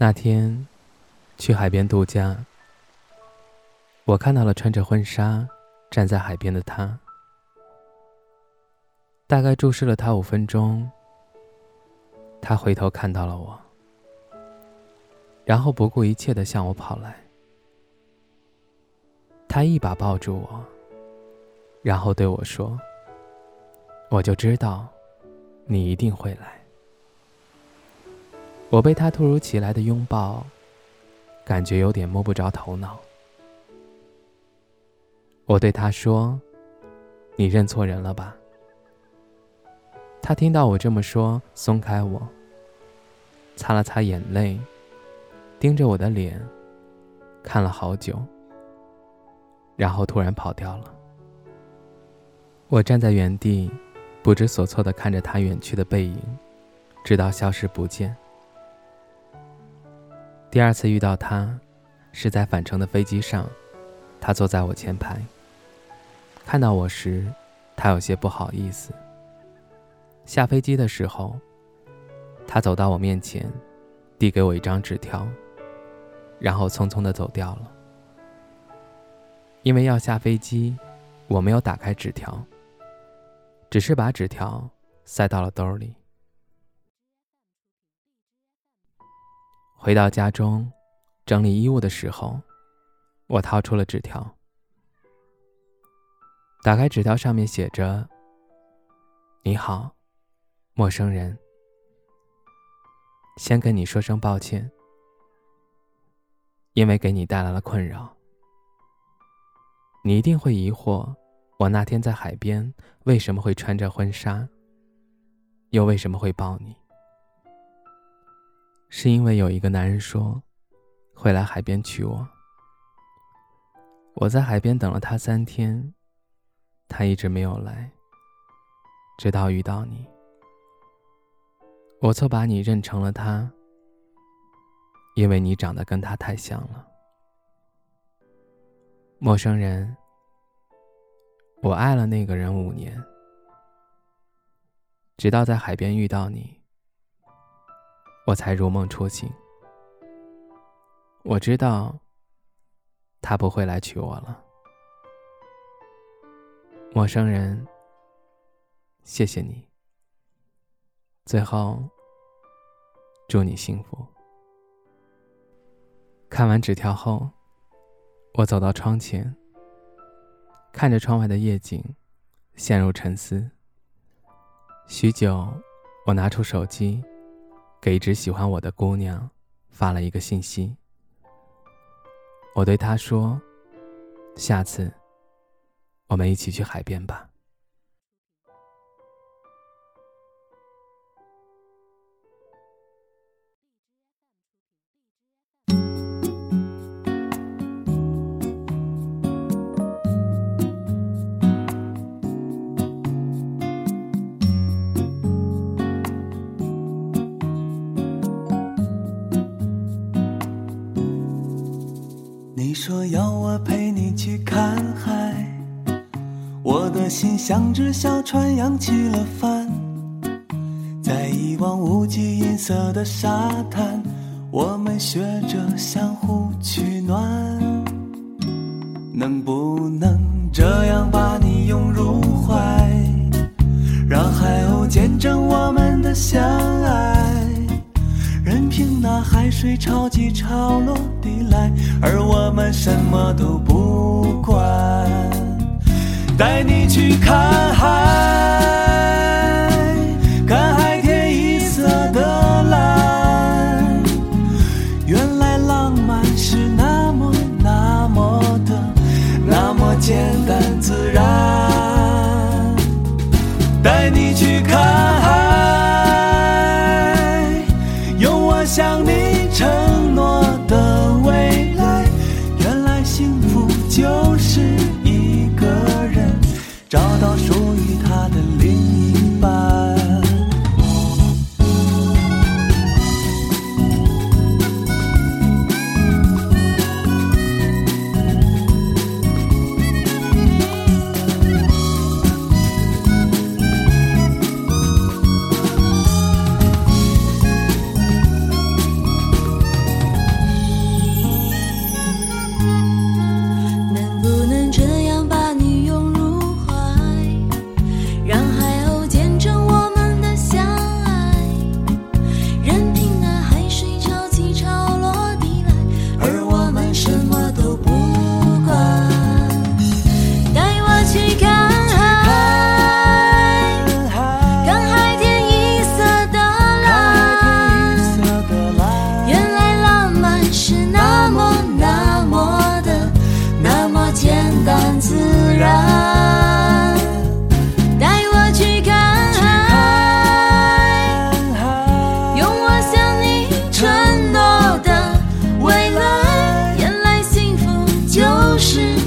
那天，去海边度假，我看到了穿着婚纱站在海边的他。大概注视了他五分钟，他回头看到了我，然后不顾一切的向我跑来。他一把抱住我，然后对我说：“我就知道，你一定会来。”我被他突如其来的拥抱，感觉有点摸不着头脑。我对他说：“你认错人了吧？”他听到我这么说，松开我，擦了擦眼泪，盯着我的脸，看了好久，然后突然跑掉了。我站在原地，不知所措的看着他远去的背影，直到消失不见。第二次遇到他，是在返程的飞机上，他坐在我前排。看到我时，他有些不好意思。下飞机的时候，他走到我面前，递给我一张纸条，然后匆匆的走掉了。因为要下飞机，我没有打开纸条，只是把纸条塞到了兜里。回到家中，整理衣物的时候，我掏出了纸条。打开纸条，上面写着：“你好，陌生人。先跟你说声抱歉，因为给你带来了困扰。你一定会疑惑，我那天在海边为什么会穿着婚纱，又为什么会抱你。”是因为有一个男人说会来海边娶我，我在海边等了他三天，他一直没有来，直到遇到你，我错把你认成了他，因为你长得跟他太像了。陌生人，我爱了那个人五年，直到在海边遇到你。我才如梦初醒。我知道，他不会来娶我了。陌生人，谢谢你。最后，祝你幸福。看完纸条后，我走到窗前，看着窗外的夜景，陷入沉思。许久，我拿出手机。给一直喜欢我的姑娘发了一个信息，我对她说：“下次我们一起去海边吧。”你说要我陪你去看海，我的心像只小船扬起了帆，在一望无际银色的沙滩，我们学着相互取暖。能不能这样把你拥入怀，让海鸥见证我们的相爱？那海水潮起潮落地来，而我们什么都不管。带你去看海，是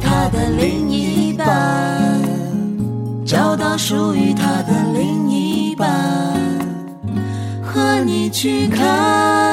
他的另一半，找到属于他的另一半，和你去看。